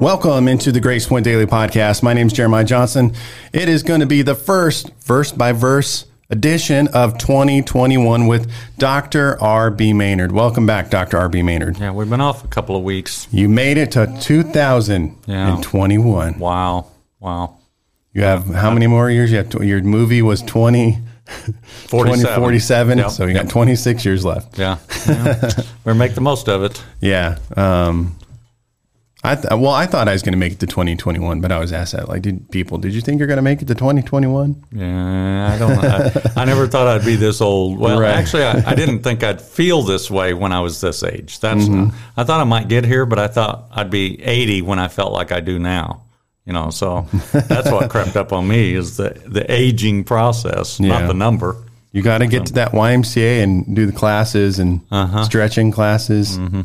Welcome into the Grace Point Daily Podcast. My name is Jeremiah Johnson. It is going to be the first verse by verse edition of 2021 with Dr. R.B. Maynard. Welcome back, Dr. R.B. Maynard. Yeah, we've been off a couple of weeks. You made it to 2021. Wow. Wow. You have how many more years? You have tw- your movie was 20, 47. 2047, Yep, so you yep. got 26 years left. Yeah. yeah. We're make the most of it. Yeah. Um, I th- well, I thought I was going to make it to 2021, but I was asked that like, did people, did you think you're going to make it to 2021? Yeah, I don't know. I, I never thought I'd be this old. Well, Right. actually, I, I didn't think I'd feel this way when I was this age. That's Mm-hmm. I thought I might get here, but I thought I'd be 80 when I felt like I do now. You know, so that's what crept up on me is the the aging process, Yeah. not the number. You got to get to that YMCA and do the classes and Uh-huh. stretching classes. Mm-hmm.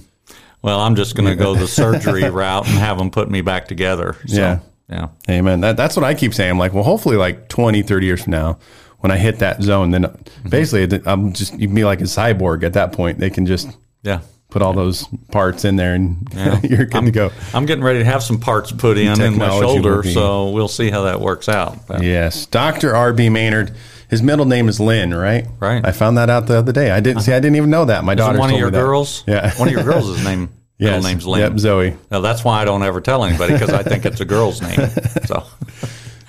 Well, I'm just going to go the surgery route and have them put me back together. So, Yeah. Yeah. Amen. That, that's what I keep saying. I'm like, well, hopefully, like 20, 30 years from now, when I hit that zone, then Mm-hmm. basically I'm just, you'd be like a cyborg at that point. They can just Yeah. put all those parts in there and you're good to go. I'm getting ready to have some parts put in in my shoulder, so we'll see how that works out. But- Yes. Dr. R.B. Maynard. His middle name is Lynn, right? Right. I found that out the other day. I didn't see. I didn't even know that. My Is daughter one of your girls? Yeah. One of your girls' name middle Yes. name's Lynn. Yep, Zoe. Now, that's why I don't ever tell anybody because I think it's a girl's name. So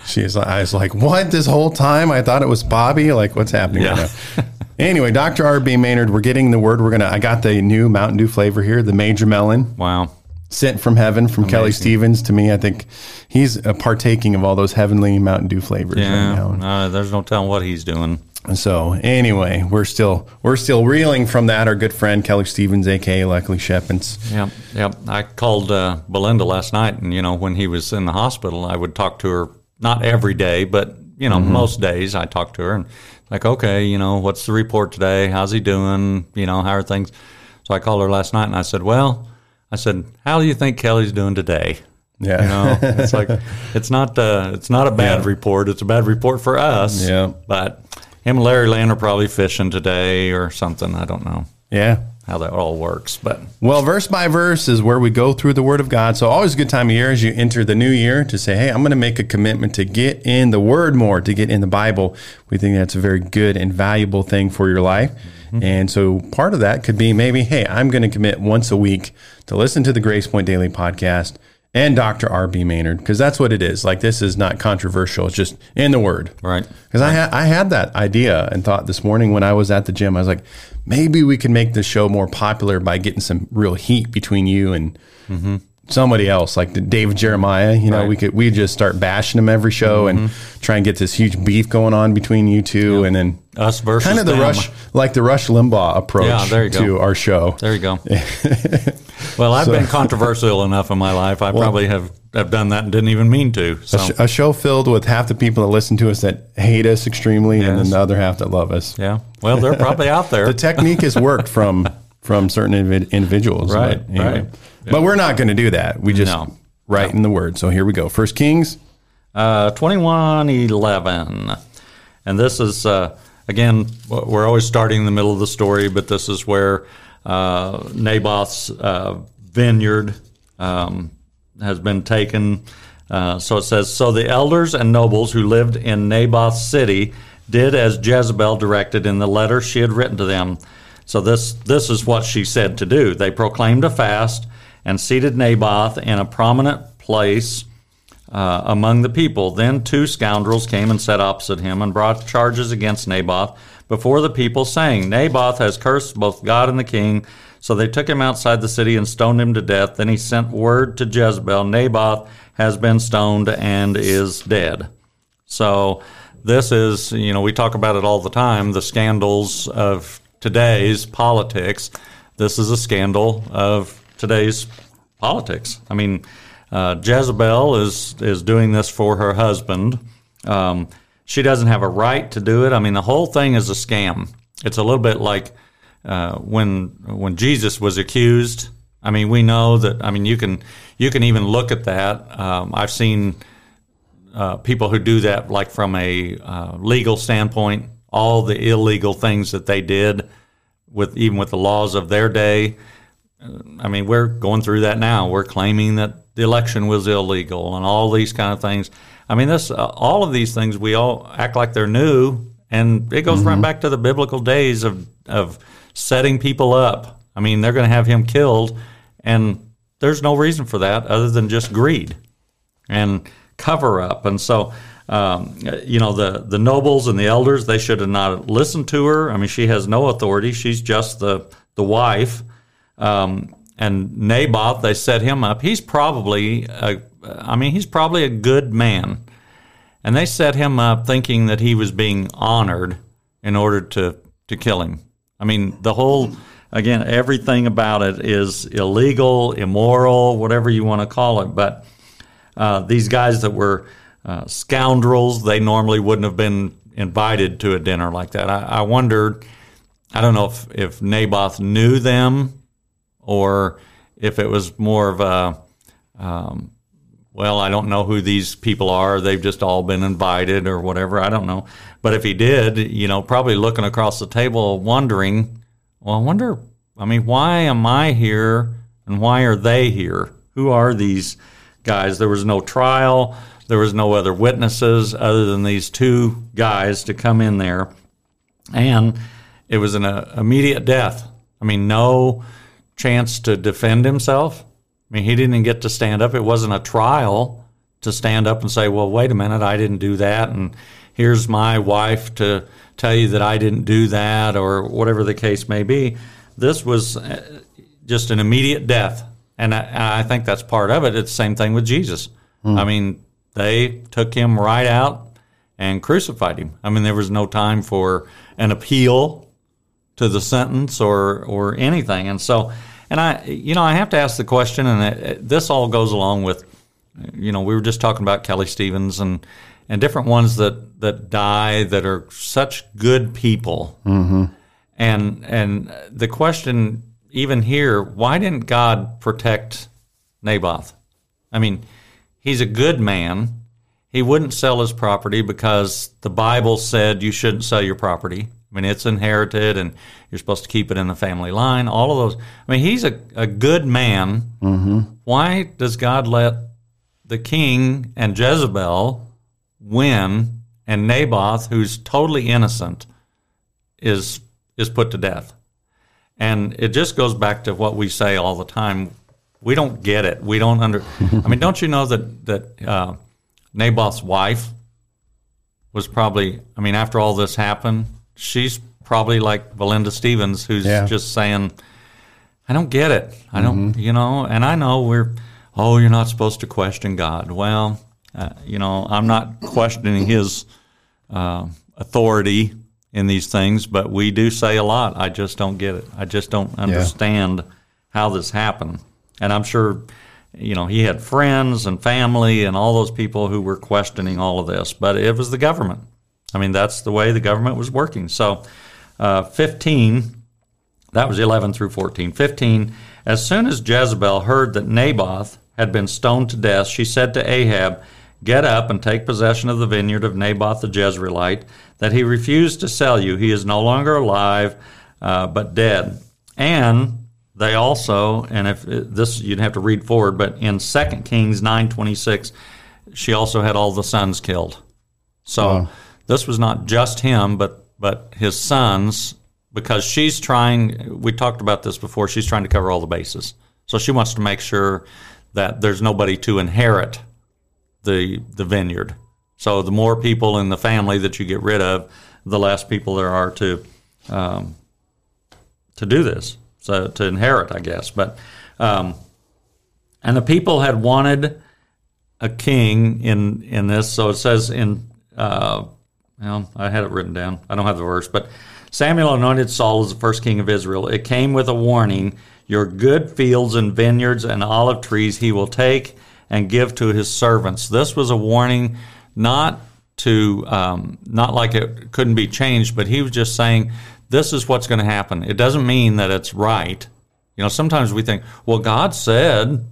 She's. Like, I was like, what? This whole time I thought it was Bobby. Like, what's happening Yeah. right? Anyway, Dr. R.B. Maynard, we're getting the word. We're gonna. I got the new Mountain Dew flavor here, the Major Melon, wow. Sent from heaven from Kelly Stevens. To me, I think he's partaking of all those heavenly Mountain Dew flavors right Yeah. now. Uh, there's no telling what he's doing. And so, anyway, we're still we're still reeling from that. Our good friend Kelly Stevens, aka Luckily Shepens. Yep, yep. I called uh, Belinda last night, and you know, when he was in the hospital, I would talk to her not every day, but you know, most days I talked to her, and like, okay, you know, what's the report today? How's he doing? You know, how are things? So I called her last night, and I said, well, I said, how do you think Kelly's doing today? Yeah. You know, it's like it's not uh, it's not a bad Yeah. report. It's a bad report for us. Yeah. But him and Larry Lynn are probably fishing today or something. I don't know yeah. how that all works, but Well, verse by verse is where we go through the Word of God. So, always a good time of year as you enter the new year to say, hey, I'm going to make a commitment to get in the Word more, to get in the Bible. We think that's a very good and valuable thing for your life. Mm-hmm. And so, part of that could be maybe, hey, I'm going to commit once a week to listen to the Grace Point Daily podcast and Dr. R.B. Maynard, because that's what it is. Like, this is not controversial, it's just in the Word. right. Because I had I had that idea and thought this morning when I was at the gym, I was like, maybe we can make this show more popular by getting some real heat between you and mm-hmm. Somebody else, like David Jeremiah. You know, Right. we could we just start bashing him every show and mm-hmm. try and get this huge beef going on between you two, and then Us versus kind of the them. rush, like the Rush Limbaugh approach Yeah, there you go. to our show. There you go. well, I've been controversial enough in my life. I probably have, have done that and didn't even mean to. So A sh- A show filled with half the people that listen to us that hate us extremely, and then the other half that love us. yeah. Well, they're probably out there. the technique has worked from from certain invi- individuals, Right, But, anyway. right. But we're not going to do that. We just No. write in the word. So here we go. First Kings. Uh, 2111. And this is, uh, again, we're always starting in the middle of the story, but this is where uh, Naboth's uh, vineyard um, has been taken. Uh, so it says, So the elders and nobles who lived in Naboth's city did as Jezebel directed in the letter she had written to them. So this, this is what she said to do. They proclaimed a fast and seated Naboth in a prominent place uh, among the people. Then two scoundrels came and sat opposite him and brought charges against Naboth before the people, saying, Naboth has cursed both God and the king. So they took him outside the city and stoned him to death. Then he sent word to Jezebel, Naboth has been stoned and is dead. So this is, you know, we talk about it all the time, the scandals of today's politics. This is a scandal of today's politics. I mean, uh, Jezebel is is doing this for her husband. Um, she doesn't have a right to do it. I mean, the whole thing is a scam. It's a little bit like uh, when when Jesus was accused. I mean, we know that. I mean, you can you can even look at that. Um, I've seen uh, people who do that, like from a uh, legal standpoint, all the illegal things that they did with even with the laws of their day. I mean, we're going through that now. We're claiming that the election was illegal and all these kind of things. I mean, this uh, all of these things we all act like they're new, and it goes right back to the biblical days of of setting people up. I mean, they're going to have him killed, and there's no reason for that other than just greed and cover up. And so, um, you know, the the nobles and the elders they should have not listened to her. I mean, she has no authority. She's just the the wife. Um, and Naboth, they set him up. He's probably, a, I mean, he's probably a good man. And they set him up thinking that he was being honored in order to, to kill him. I mean, the whole, again, everything about it is illegal, immoral, whatever you want to call it. But uh, these guys that were uh, scoundrels, they normally wouldn't have been invited to a dinner like that. I, I wondered, I don't know if, if Naboth knew them or if it was more of a, um, well, I don't know who these people are. They've just all been invited or whatever. I don't know. But if he did, you know, probably looking across the table, wondering, well, I wonder, I mean, why am I here and why are they here? Who are these guys? There was no trial. There was no other witnesses other than these two guys to come in there. And it was an uh, immediate death. I mean, no chance to defend himself. I mean, he didn't get to stand up. It wasn't a trial to stand up and say, well, wait a minute, I didn't do that. And here's my wife to tell you that I didn't do that or whatever the case may be. This was uh, just an immediate death. And I, I think that's part of it. It's the same thing with Jesus. Mm. I mean, they took him right out and crucified him. I mean, there was no time for an appeal to the sentence or or anything. And so, and I, you know, I have to ask the question, and it, it, this all goes along with, you know, we were just talking about Kelly Stevens and and different ones that that die that are such good people. Mm-hmm. And and the question even here, why didn't God protect Naboth? I mean, he's a good man. He wouldn't sell his property because the Bible said you shouldn't sell your property. I mean, it's inherited and you're supposed to keep it in the family line, all of those. I mean, he's a, a good man. Mm-hmm. Why does God let the king and Jezebel win and Naboth, who's totally innocent, is is put to death? And it just goes back to what we say all the time. We don't get it. We don't under. I mean, don't you know that that uh, Naboth's wife was probably. I mean, after all this happened, she's probably like Belinda Stevens, who's yeah. just saying, I don't get it. I don't, mm-hmm. you know, and I know we're, oh, you're not supposed to question God. Well, uh, you know, I'm not questioning his uh, authority in these things, but we do say a lot. I just don't get it. I just don't understand yeah. how this happened. And I'm sure, you know, he had friends and family and all those people who were questioning all of this, but it was the government. I mean, that's the way the government was working. So, uh, 15, that was 11 through 14. 15, as soon as Jezebel heard that Naboth had been stoned to death, she said to Ahab, Get up and take possession of the vineyard of Naboth the Jezreelite, that he refused to sell you. He is no longer alive, uh, but dead. And they also, and if this you'd have to read forward, but in 2 Kings 9:26, she also had all the sons killed. So. Wow this was not just him, but but his sons, because she's trying. We talked about this before. She's trying to cover all the bases, so she wants to make sure that there's nobody to inherit the the vineyard. So the more people in the family that you get rid of, the less people there are to um, to do this. So to inherit, I guess. But um, and the people had wanted a king in in this. So it says in uh, well, I had it written down. I don't have the verse, but Samuel anointed Saul as the first king of Israel. It came with a warning Your good fields and vineyards and olive trees he will take and give to his servants. This was a warning not to, um, not like it couldn't be changed, but he was just saying, this is what's going to happen. It doesn't mean that it's right. You know, sometimes we think, well, God said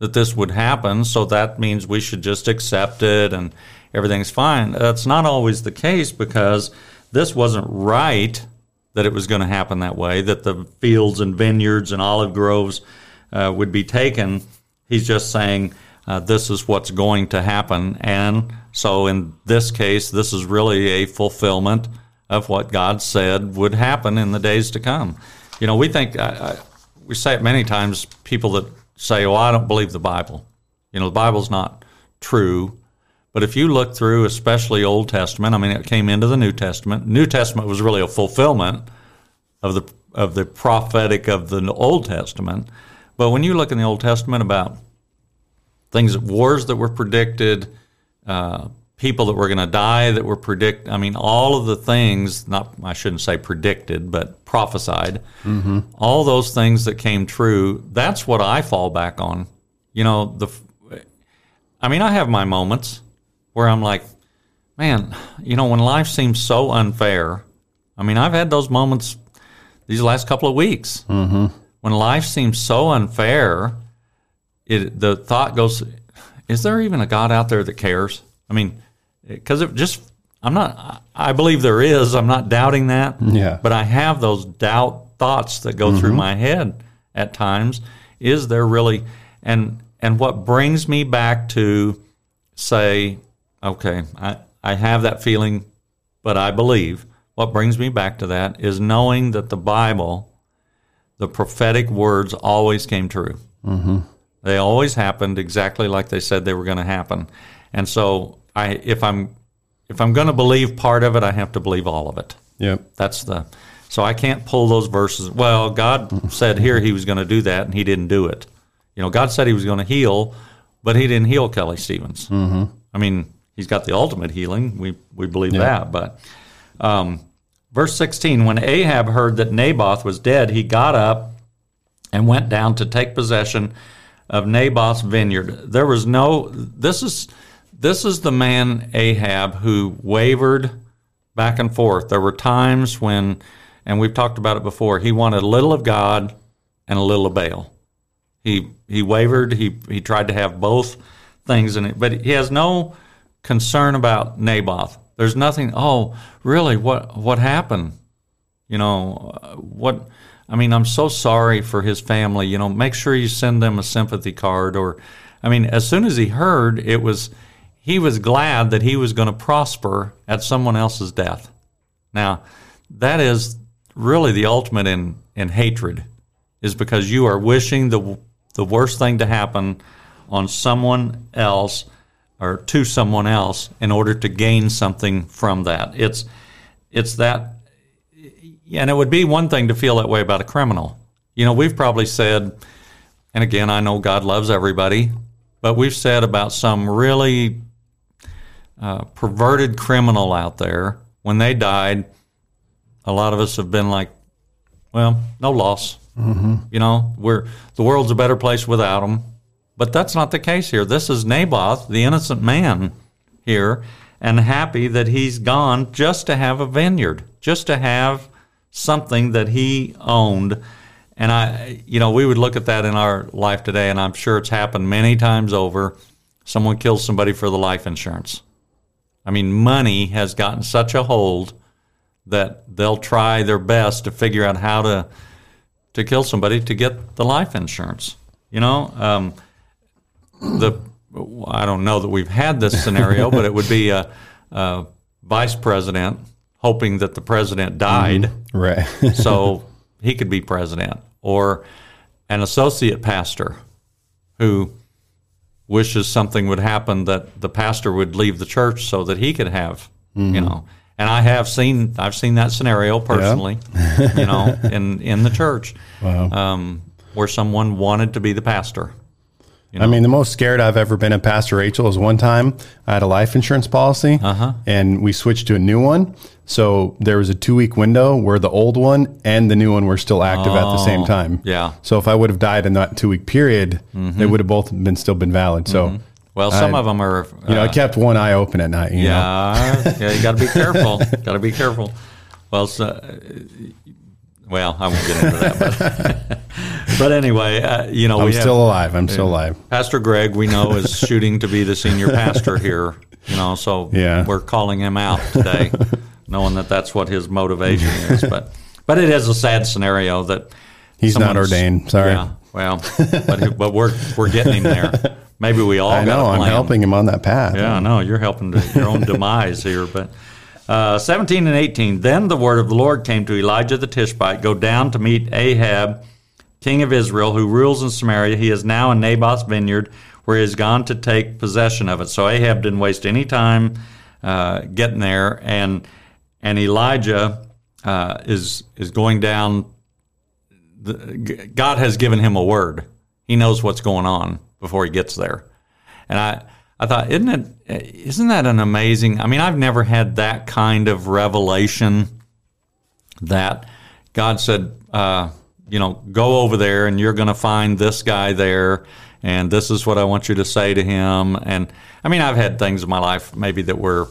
that this would happen, so that means we should just accept it and everything's fine. That's not always the case because this wasn't right that it was going to happen that way, that the fields and vineyards and olive groves uh, would be taken. He's just saying uh, this is what's going to happen. And so in this case, this is really a fulfillment of what God said would happen in the days to come. You know, we think, I, I, we say it many times, people that say, oh, I don't believe the Bible. You know, the Bible's not true. But if you look through, especially Old Testament, I mean, it came into the New Testament. New Testament was really a fulfillment of the of the prophetic of the Old Testament. But when you look in the Old Testament about things, wars that were predicted, uh, people that were going to die that were predict. I mean, all of the things. Not I shouldn't say predicted, but prophesied. Mm-hmm. All those things that came true. That's what I fall back on. You know, the. I mean, I have my moments where I'm like, man, you know, when life seems so unfair. I mean, I've had those moments these last couple of weeks Mm-hmm. when life seems so unfair. It the thought goes, is there even a God out there that cares? I mean, because it just I'm not. I believe there is. I'm not doubting that. Yeah. But I have those doubt thoughts that go through mm-hmm. my head at times. Is there really? And and what brings me back to say, okay, I I have that feeling, but I believe. What brings me back to that is knowing that the Bible, the prophetic words, always came true. Mm-hmm. They always happened exactly like they said they were going to happen. And so I if I'm if I'm going to believe part of it, I have to believe all of it. Yep. That's the so I can't pull those verses. Well, God said here he was going to do that and he didn't do it. You know, God said he was going to heal, but he didn't heal Kelly Stevens. Mm-hmm. I mean, he's got the ultimate healing. We we believe that, but um, verse 16 when Ahab heard that Naboth was dead, he got up and went down to take possession of Naboth's vineyard. There was no this is this is the man Ahab who wavered back and forth. There were times when and we've talked about it before, he wanted a little of God and a little of Baal. He he wavered, he he tried to have both things in it, but he has no concern about Naboth. There's nothing, oh, really what what happened? You know, what I mean, I'm so sorry for his family. You know, make sure you send them a sympathy card. Or, I mean, as soon as he heard, it was he was glad that he was going to prosper at someone else's death. Now, that is really the ultimate in in hatred, is because you are wishing the the worst thing to happen on someone else or to someone else in order to gain something from that. It's it's that and it would be one thing to feel that way about a criminal. You know, we've probably said, and again, I know God loves everybody, but we've said about some really uh, perverted criminal out there, when they died, a lot of us have been like, well, no loss. Mm-hmm. You know, we're the world's a better place without them. But that's not the case here. This is Naboth, the innocent man here, and happy that he's gone just to have a vineyard, just to have something that he owned. And I, you know, we would look at that in our life today, and I'm sure it's happened many times over. Someone kills somebody for the life insurance. I mean, money has gotten such a hold that they'll try their best to figure out how to to kill somebody to get the life insurance. You know, um, the I don't know that we've had this scenario, but it would be a, a vice president hoping that the president died Right. so he could be president, or an associate pastor who wishes something would happen that the pastor would leave the church so that he could have, you know. And I have seen I've seen that scenario personally, you know, in in the church, um, where someone wanted to be the pastor. I mean, the most scared I've ever been at Pastor Rachel is one time I had a life insurance policy Uh-huh. and we switched to a new one. So there was a two week window where the old one and the new one were still active at the same time. Oh, yeah. Mm-hmm. So if I would have died in that two week period, they would have both been still been valid. So, Well, some I- of them are. you know, I uh, kept one eye open at night. You know? yeah, yeah, you got to be careful. got to be careful. Well, so, well, I won't get into that. But, but anyway, uh, you know, I'm we have, still alive. I'm still alive. Pastor Greg, we know, is shooting to be the senior pastor here. You know, so Yeah. we're calling him out today, knowing that that's what his motivation is. But but it is a sad scenario that He's not ordained. Sorry. Yeah, Well, but, but we're we're getting him there. Maybe we all. I know. I'm helping him on that path. Yeah, I know. You're helping to your own demise here, but. Uh, 17 and 18. Then the word of the Lord came to Elijah the Tishbite Go down to meet Ahab, king of Israel, who rules in Samaria. He is now in Naboth's vineyard, where he has gone to take possession of it. So Ahab didn't waste any time uh, getting there, and and Elijah uh, is is going down. The, God has given him a word. He knows what's going on before he gets there, and I I thought, isn't it? Isn't that an amazing? I mean, I've never had that kind of revelation that God said, uh, you know, go over there and you're going to find this guy there, and this is what I want you to say to him. And I mean, I've had things in my life maybe that were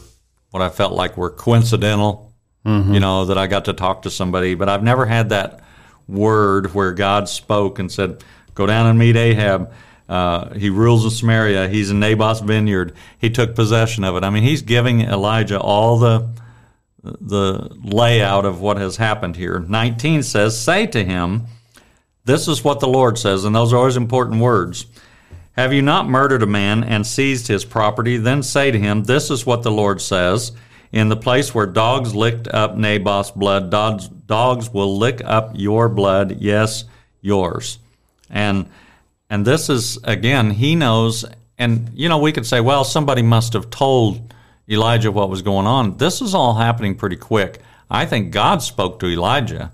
what I felt like were coincidental, mm-hmm. you know, that I got to talk to somebody, but I've never had that word where God spoke and said, go down and meet Ahab uh, he rules in Samaria. He's in Naboth's vineyard. He took possession of it. I mean, he's giving Elijah all the the layout of what has happened here. 19 says, "Say to him, this is what the Lord says," and those are always important words. Have you not murdered a man and seized his property? Then say to him, This is what the Lord says. In the place where dogs licked up Naboth's blood, dogs, dogs will lick up your blood, yes, yours. And and this is, again, he knows. And, you know, we could say, well, somebody must have told Elijah what was going on. This is all happening pretty quick. I think God spoke to Elijah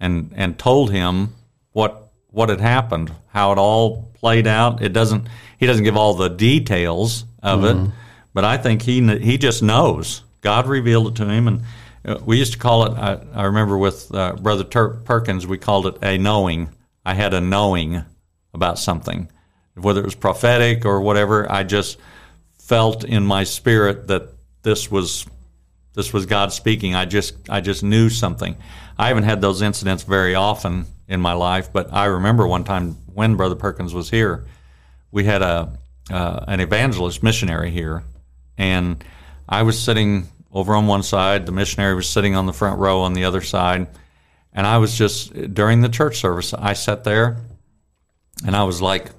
and, and told him what, what had happened, how it all played out. It doesn't, he doesn't give all the details of mm-hmm. it, but I think he, he just knows. God revealed it to him. And uh, we used to call it, I, I remember with uh, Brother Perkins, we called it a knowing. I had a knowing about something, whether it was prophetic or whatever. I just felt in my spirit that this was this was God speaking. I just I just knew something. I haven't had those incidents very often in my life, but I remember one time when Brother Perkins was here, we had a uh, an evangelist missionary here, and I was sitting over on one side. The missionary was sitting on the front row on the other side, and I was just during the church service. I sat there and I was like,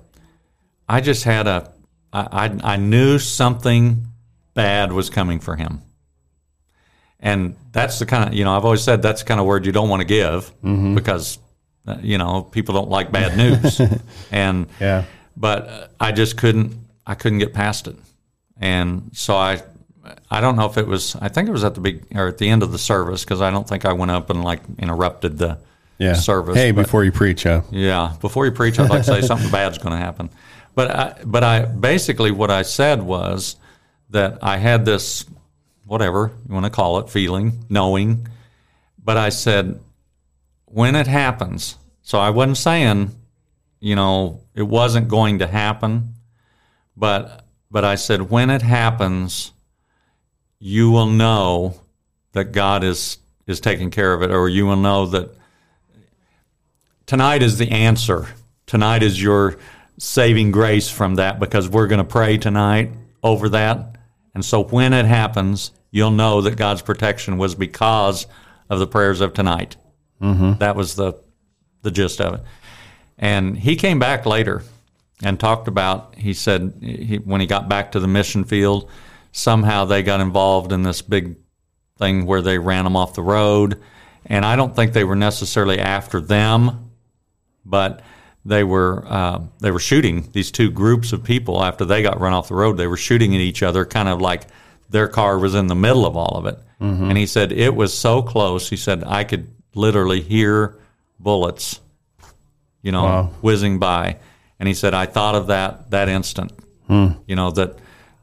I just had a, I, I, I knew something bad was coming for him. And that's the kind of, you know, I've always said that's the kind of word you don't want to give mm-hmm. because, uh, you know, people don't like bad news. and, yeah. but I just couldn't, I couldn't get past it. And so I, I don't know if it was, I think it was at the big, or at the end of the service because I don't think I went up and like interrupted the, yeah. service. Hey, but, before you preach, huh? Yeah, before you preach, I'd like to say something bad's going to happen. But I, but I basically what I said was that I had this whatever you want to call it feeling, knowing, but I said when it happens. So I wasn't saying, you know, it wasn't going to happen, but but I said when it happens, you will know that God is is taking care of it, or you will know that tonight is the answer. Tonight is your saving grace from that because we're going to pray tonight over that. And so when it happens, you'll know that God's protection was because of the prayers of tonight. Mm-hmm. That was the the gist of it. And he came back later and talked about. He said he, when he got back to the mission field, somehow they got involved in this big thing where they ran them off the road. And I don't think they were necessarily after them but they were uh, they were shooting these two groups of people after they got run off the road. They were shooting at each other, kind of like their car was in the middle of all of it. Mm-hmm. And he said it was so close. He said I could literally hear bullets, you know, wow. whizzing by. And he said I thought of that that instant. Hmm. You know that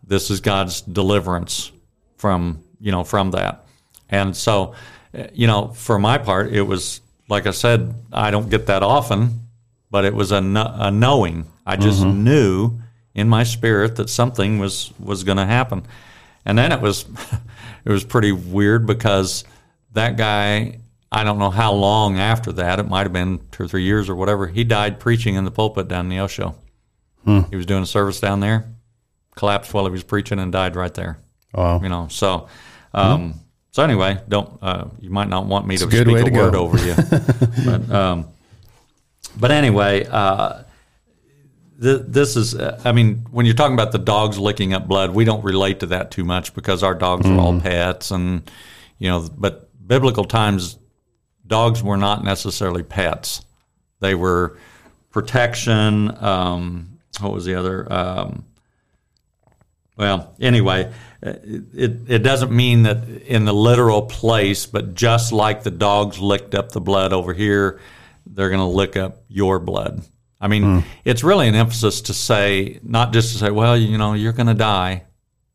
this is God's deliverance from you know from that. And so, you know, for my part, it was like I said, I don't get that often, but it was a, a knowing. I just mm-hmm. knew in my spirit that something was was going to happen. And then it was it was pretty weird because that guy, I don't know how long after that, it might have been two or three years or whatever, he died preaching in the pulpit down in the Osho. Hmm. He was doing a service down there, collapsed while he was preaching and died right there. Wow. You know, so um, hmm. So anyway, don't uh, you might not want me to speak a to word go. over you, but um, But anyway, uh, th- this is, uh, I mean, when you're talking about the dogs licking up blood, we don't relate to that too much because our dogs are all pets. And, you know, but biblical times, dogs were not necessarily pets. They were protection. Um, what was the other? Um, well, anyway, uh, it, it doesn't mean that in the literal place, but just like the dogs licked up the blood over here, they're going to lick up your blood. I mean, hmm. it's really an emphasis to say, not just to say, well, you know, you're going to die.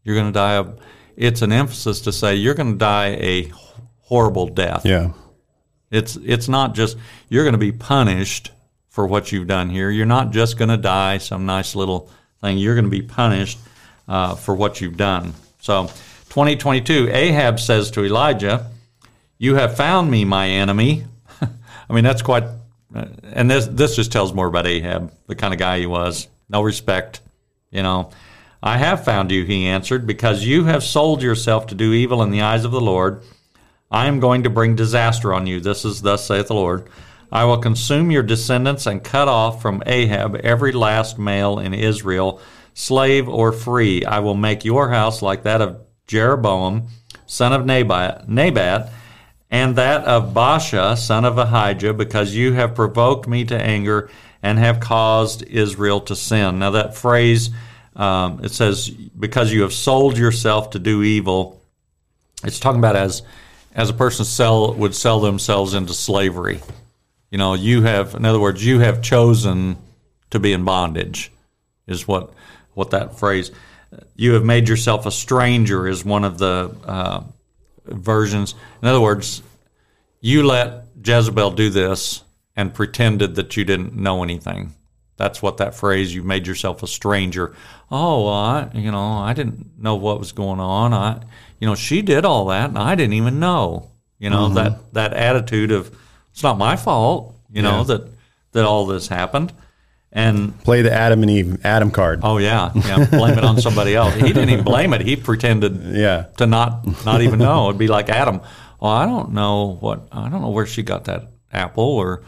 You're going to die. Of, it's an emphasis to say, you're going to die a horrible death. Yeah. It's it's not just you're going to be punished for what you've done here. You're not just going to die some nice little thing. You're going to be punished uh, for what you've done. So, 2022, Ahab says to Elijah, "You have found me, my enemy." I mean, that's quite. Uh, and this this just tells more about Ahab, the kind of guy he was. No respect, you know. I have found you, he answered, because you have sold yourself to do evil in the eyes of the Lord. I am going to bring disaster on you. This is thus saith the Lord. I will consume your descendants and cut off from Ahab every last male in Israel, slave or free. I will make your house like that of Jeroboam, son of Nebat, and that of Baasha, son of Ahijah, because you have provoked me to anger and have caused Israel to sin. Now, that phrase, um, it says, because you have sold yourself to do evil, it's talking about as as a person sell would sell themselves into slavery. You know, you have, in other words, you have chosen to be in bondage, is what what that phrase. You have made yourself a stranger is one of the uh, versions. In other words, you let Jezebel do this and pretended that you didn't know anything. That's what that phrase. You made yourself a stranger. Oh, well, I, you know, I didn't know what was going on. I, you know, she did all that, and I didn't even know. You know that that attitude of it's not my fault. You know that that all this happened, and Play the Adam and Eve Adam card. oh yeah, yeah, blame it on somebody else. He didn't even blame it. He pretended Yeah. to not not even know. It'd be like Adam. Well, I don't know what I don't know where she got that apple or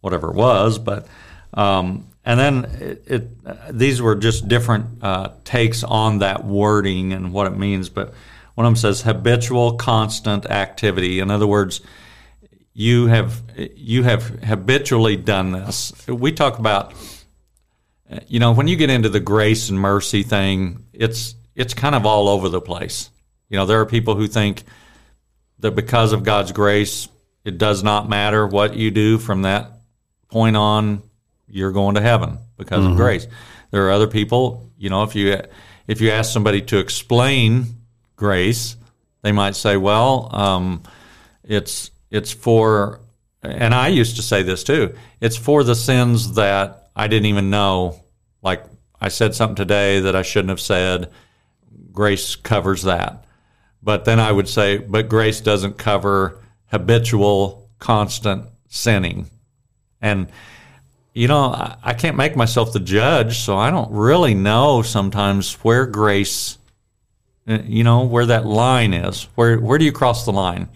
whatever it was, but um, and then it, it uh, these were just different uh, takes on that wording and what it means. But one of them says habitual, constant activity. In other words, you have you have habitually done this. We talk about you know, when you get into the grace and mercy thing, it's it's kind of all over the place. You know, there are people who think that because of God's grace, it does not matter what you do from that point on, you're going to heaven because of grace. There are other people, you know, if you if you ask somebody to explain grace, they might say, "Well, um, it's it's for," and I used to say this too. It's for the sins that I didn't even know. Like I said something today that I shouldn't have said. Grace covers that. But then I would say, but grace doesn't cover habitual, constant sinning. And, you know, I, can't make myself the judge, so I don't really know sometimes where grace, uh, you know, where that line is. Where, where do you cross the line?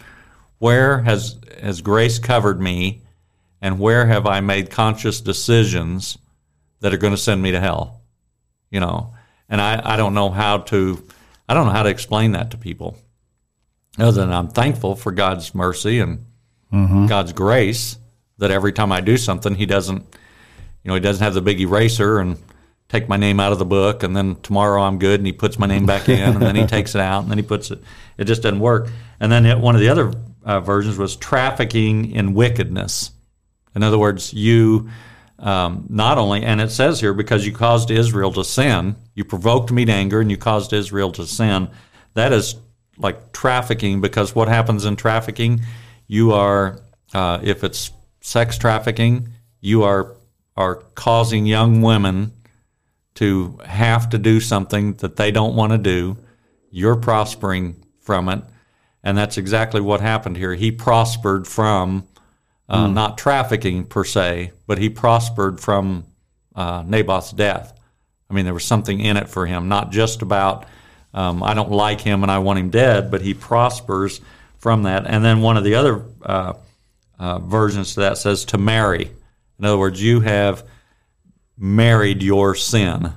Where has, has grace covered me, and where have I made conscious decisions that are going to send me to hell? You know, and I, I don't know how to I don't know how to explain that to people other than I'm thankful for God's mercy and God's grace that every time I do something, He doesn't, you know, He doesn't have the big eraser and take my name out of the book, and then tomorrow I'm good, and He puts my name back in, and then He takes it out, and then He puts it. It just doesn't work. And then it, one of the other uh, versions was trafficking in wickedness. In other words, you um, not only, and it says here, because you caused Israel to sin, you provoked me to anger, and you caused Israel to sin. That is like trafficking, because what happens in trafficking? You are, uh, if it's sex trafficking, you are are causing young women to have to do something that they don't want to do. You're prospering from it, and that's exactly what happened here. He prospered from uh, not trafficking per se, but he prospered from uh, Naboth's death. I mean, there was something in it for him, not just about um, I don't like him and I want him dead, but he prospers from that. And then one of the other uh, uh, versions to that says to marry. In other words, you have married your sin.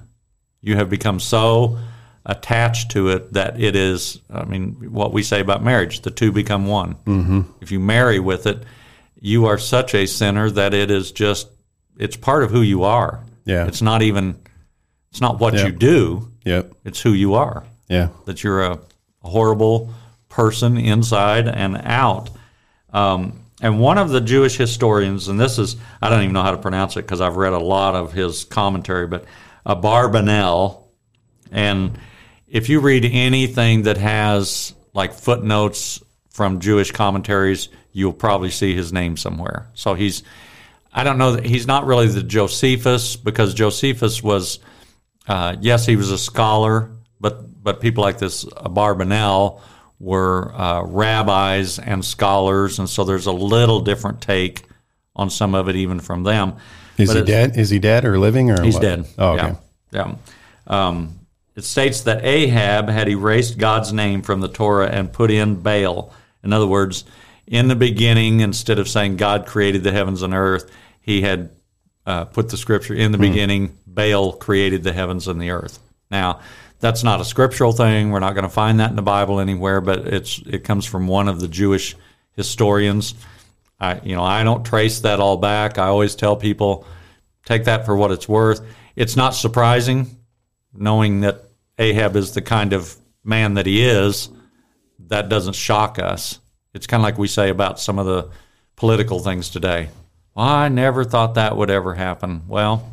You have become so attached to it that it is, I mean, what we say about marriage, the two become one. Mm-hmm. If you marry with it, you are such a sinner that it is just, it's part of who you are. Yeah. It's not even, it's not what Yeah. you do, Yep. it's who you are. Yeah. That you're a horrible person inside and out. Um, and one of the Jewish historians, and this is, I don't even know how to pronounce it because I've read a lot of his commentary, but Abarbanel. And if you read anything that has like footnotes from Jewish commentaries, you'll probably see his name somewhere. So he's, I don't know that he's not really the Josephus because Josephus was, uh, yes, he was a scholar, but but people like this Abarbanel were uh, rabbis and scholars, and so there's a little different take on some of it even from them. Is But he dead? Is he dead or living or He's what? dead. Oh, okay. Yeah. yeah. Um, it states that Ahab had erased God's name from the Torah and put in Baal. In other words, in the beginning, instead of saying God created the heavens and earth, he had uh, put the scripture in the beginning, Baal created the heavens and the earth. Now, that's not a scriptural thing. We're not going to find that in the Bible anywhere, but it's it comes from one of the Jewish historians. I, you know, I don't trace that all back. I always tell people, take that for what it's worth. It's not surprising, knowing that Ahab is the kind of man that he is. That doesn't shock us. It's kind of like we say about some of the political things today. Well, I never thought that would ever happen. Well,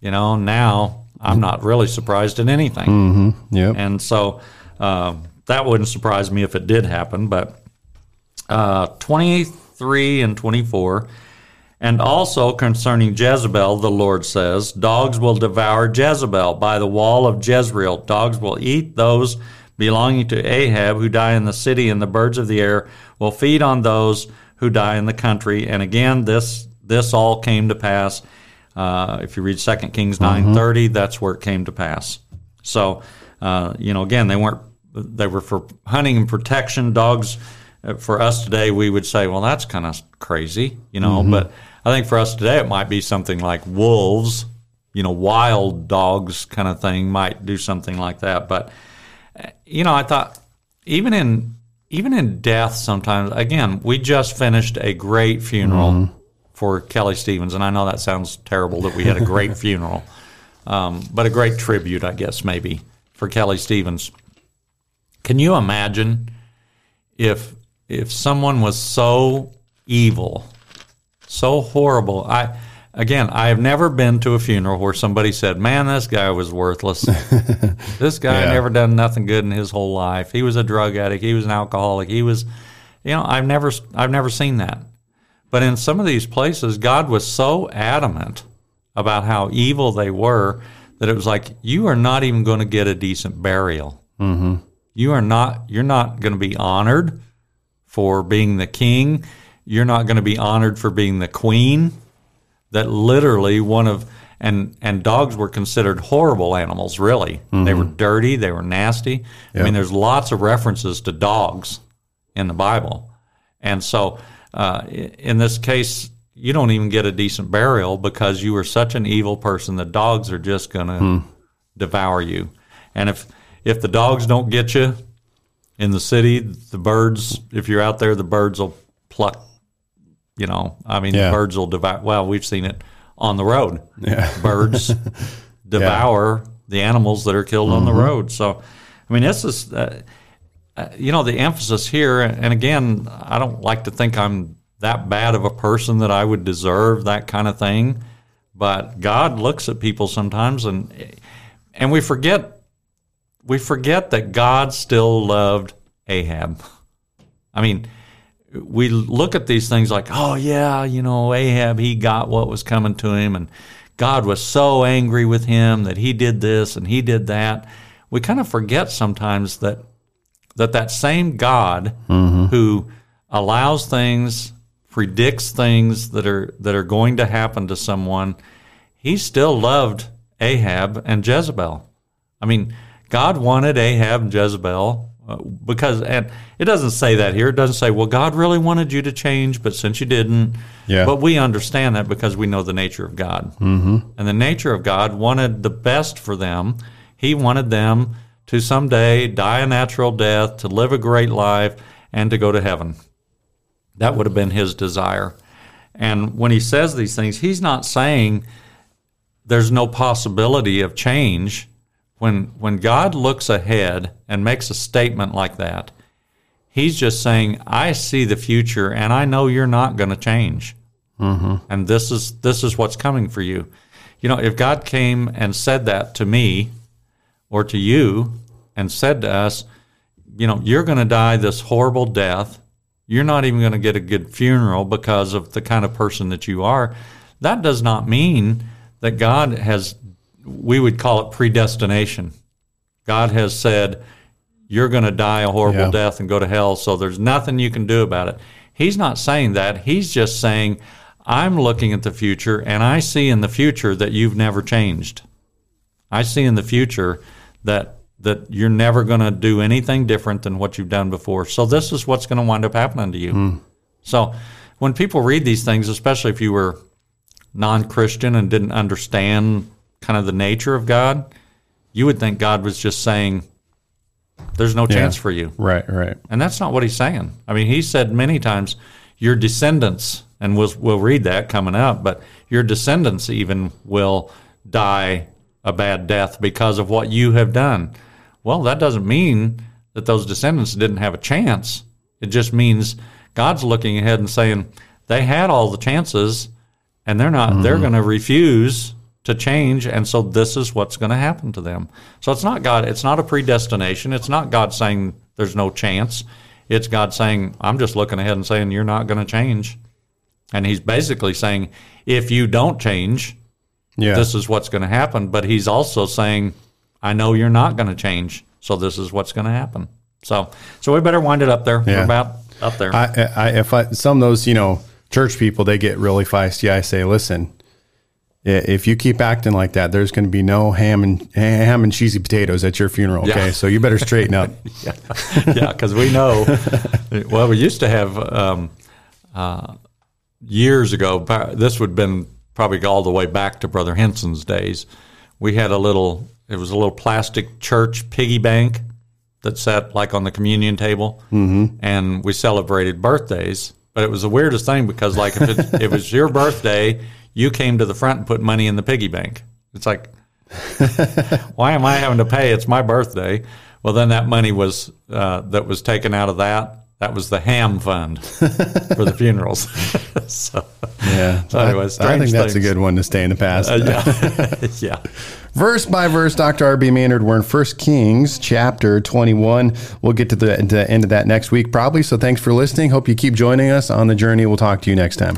you know, now I'm not really surprised at anything. Yep. And so um, that wouldn't surprise me if it did happen. But uh, 23 and 24. And also concerning Jezebel, the Lord says, Dogs will devour Jezebel by the wall of Jezreel. Dogs will eat those belonging to Ahab who die in the city, and the birds of the air will feed on those who die in the country. And again, this this all came to pass. Uh, if you read 2 Kings nine thirty, that's where it came to pass. So, uh, you know, again, they weren't they were for hunting and protection. Dogs uh, for us today, we would say, well, that's kind of crazy, you know. But I think for us today, it might be something like wolves, you know, wild dogs kind of thing might do something like that. But you know, I thought even in even in death, sometimes again, we just finished a great funeral for Kelly Stevens, and I know that sounds terrible that we had a great funeral, um, but a great tribute, I guess, maybe for Kelly Stevens. Can you imagine if if someone was so evil, so horrible? I again, I have never been to a funeral where somebody said, "Man, this guy was worthless. this guy Yeah. never done nothing good in his whole life. He was a drug addict. He was an alcoholic. He was, you know, I've never I've never seen that. But in some of these places, God was so adamant about how evil they were that it was like you are not even going to get a decent burial. Mm-hmm. You are not. You're not going to be honored for being the king. You're not going to be honored for being the queen. That literally one of and and dogs were considered horrible animals. Really, they were dirty. They were nasty. I mean, there's lots of references to dogs in the Bible, and so uh, in this case, you don't even get a decent burial because you were such an evil person. The dogs are just going to devour you, and if if the dogs don't get you in the city, the birds, if you're out there, the birds will pluck. You know, I mean, Yeah. birds will devour. Well, we've seen it on the road. Yeah. Birds devour the animals that are killed on the road. So, I mean, this is, uh, uh, you know, the emphasis here. And again, I don't like to think I'm that bad of a person that I would deserve that kind of thing. But God looks at people sometimes, and and we forget we forget that God still loved Ahab. I mean, we look at these things like, oh, yeah, you know, Ahab, he got what was coming to him, and God was so angry with him that he did this and he did that. We kind of forget sometimes that that, that same God mm-hmm. who allows things, predicts things that are that are going to happen to someone, he still loved Ahab and Jezebel. I mean, God wanted Ahab and Jezebel, Uh, because and it doesn't say that here. It doesn't say, "Well, God really wanted you to change, but since you didn't." Yeah. But we understand that because we know the nature of God, mm-hmm. and the nature of God wanted the best for them. He wanted them to someday die a natural death, to live a great life, and to go to heaven. That would have been His desire. And when He says these things, He's not saying there's no possibility of change when when God looks ahead and makes a statement like that, He's just saying, "I see the future, and I know you're not going to change, mm-hmm. and this is this is what's coming for you." You know, if God came and said that to me or to you, and said to us, "You know, you're going to die this horrible death. You're not even going to get a good funeral because of the kind of person that you are," that does not mean that God has we would call it predestination. God has said, you're going to die a horrible yeah. death and go to hell, so there's nothing you can do about it. He's not saying that. He's just saying, I'm looking at the future and I see in the future that you've never changed. I see in the future that that you're never going to do anything different than what you've done before. So this is what's going to wind up happening to you. Mm. So when people read these things, especially if you were non-Christian and didn't understand kind of the nature of God, you would think God was just saying, there's no chance yeah. for you. Right, right. And that's not what he's saying. I mean, he said many times, your descendants, and we'll, we'll read that coming up, but your descendants even will die a bad death because of what you have done. Well, that doesn't mean that those descendants didn't have a chance. It just means God's looking ahead and saying, they had all the chances and they're not, mm-hmm. they're going to refuse to change and so this is what's going to happen to them. So it's not god it's not a predestination. It's not god saying there's no chance. It's god saying i'm just looking ahead and saying you're not going to change. And he's basically saying if you don't change yeah. this is what's going to happen. But he's also saying i know you're not going to change so this is what's going to happen. So so we better wind it up there. Yeah. we're about up there. I, I, if I, some of those you know church people they get really feisty. I say listen if you keep acting like that, there's going to be no ham and ham and cheesy potatoes at your funeral. Okay, yeah. so you better straighten up. yeah, because we know. Well, we used to have um, uh, years ago. This would have been probably all the way back to Brother Henson's days. We had a little. It was a little plastic church piggy bank that sat like on the communion table, mm-hmm. and we celebrated birthdays. But it was the weirdest thing because, like, if it, it was your birthday you came to the front and put money in the piggy bank. It's like, why am I having to pay? It's my birthday. Well, then that money was uh, that was taken out of that. That was the ham fund for the funerals. so, yeah. So anyway, I, I think that's a good one to stay in the past. Uh, yeah. yeah. Verse by verse, Dr. R.B. Maynard. We're in 1 Kings chapter 21. We'll get to the, to the end of that next week, probably. So thanks for listening. Hope you keep joining us on the journey. We'll talk to you next time.